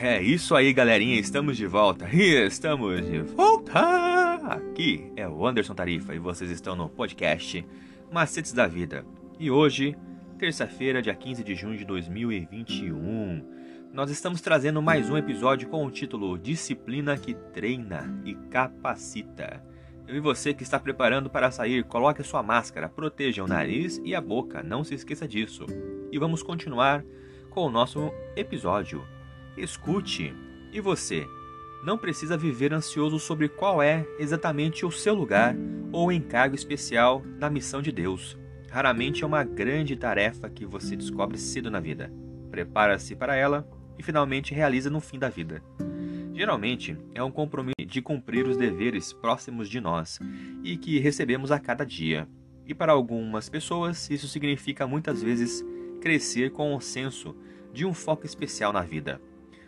É isso aí, galerinha, estamos de volta. Estamos de volta. Aqui é o Anderson Tarifa e vocês estão no podcast Macetes da Vida. E hoje, terça-feira, dia 15 de junho de 2021, nós estamos trazendo mais um episódio com o título Disciplina que treina e capacita. Eu e você que está preparando para sair, coloque a sua máscara, proteja o nariz e a boca, não se esqueça disso. E vamos continuar com o nosso episódio. Escute. E você? Não precisa viver ansioso sobre qual é exatamente o seu lugar ou encargo especial na missão de Deus. Raramente é uma grande tarefa que você descobre cedo na vida. Prepara-se para ela e finalmente realiza no fim da vida. Geralmente é um compromisso de cumprir os deveres próximos de nós e que recebemos a cada dia. E para algumas pessoas, isso significa muitas vezes crescer com o senso de um foco especial na vida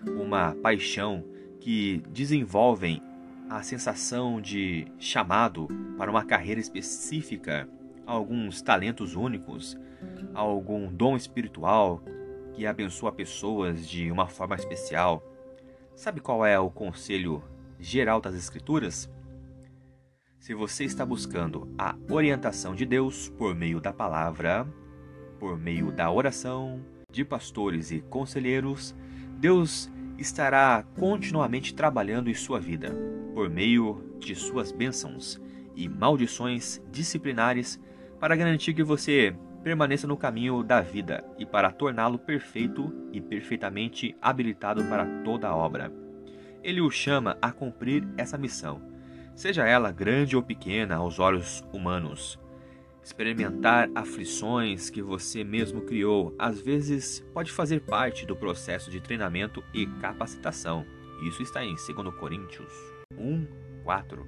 uma paixão que desenvolvem a sensação de chamado para uma carreira específica, alguns talentos únicos, algum dom espiritual que abençoa pessoas de uma forma especial. Sabe qual é o conselho geral das Escrituras? Se você está buscando a orientação de Deus por meio da palavra, por meio da oração, de pastores e conselheiros, Deus estará continuamente trabalhando em sua vida, por meio de suas bênçãos e maldições disciplinares, para garantir que você permaneça no caminho da vida e para torná-lo perfeito e perfeitamente habilitado para toda a obra. Ele o chama a cumprir essa missão, seja ela grande ou pequena aos olhos humanos. Experimentar aflições que você mesmo criou às vezes pode fazer parte do processo de treinamento e capacitação. Isso está em 2 Coríntios 1, 4.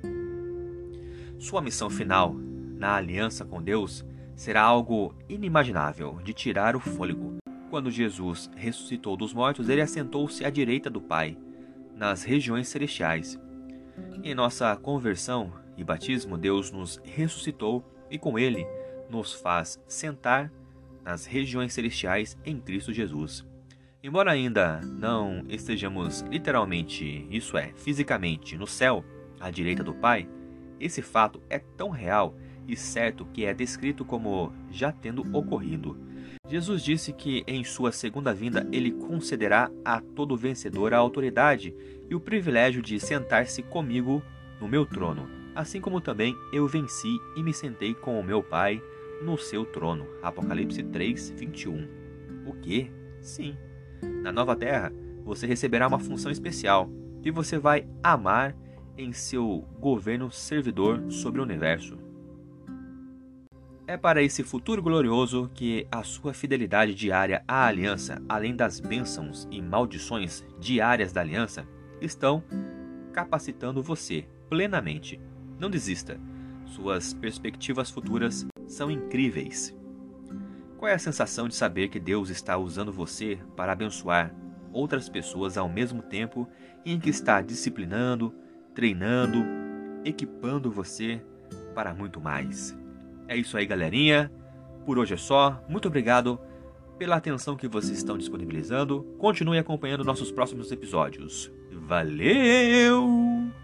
Sua missão final na aliança com Deus será algo inimaginável de tirar o fôlego. Quando Jesus ressuscitou dos mortos, ele assentou-se à direita do Pai, nas regiões celestiais. Em nossa conversão e batismo, Deus nos ressuscitou e com ele nos faz sentar nas regiões celestiais em Cristo Jesus. Embora ainda não estejamos literalmente, isso é, fisicamente, no céu, à direita do Pai, esse fato é tão real e certo que é descrito como já tendo ocorrido. Jesus disse que em sua segunda vinda ele concederá a todo vencedor a autoridade e o privilégio de sentar-se comigo no meu trono assim como também eu venci e me sentei com o meu Pai no seu trono. Apocalipse 3, 21. O que? Sim. Na nova terra, você receberá uma função especial que você vai amar em seu governo servidor sobre o universo. É para esse futuro glorioso que a sua fidelidade diária à aliança, além das bênçãos e maldições diárias da aliança, estão capacitando você plenamente não desista. Suas perspectivas futuras são incríveis. Qual é a sensação de saber que Deus está usando você para abençoar outras pessoas ao mesmo tempo em que está disciplinando, treinando, equipando você para muito mais? É isso aí, galerinha. Por hoje é só. Muito obrigado pela atenção que vocês estão disponibilizando. Continue acompanhando nossos próximos episódios. Valeu!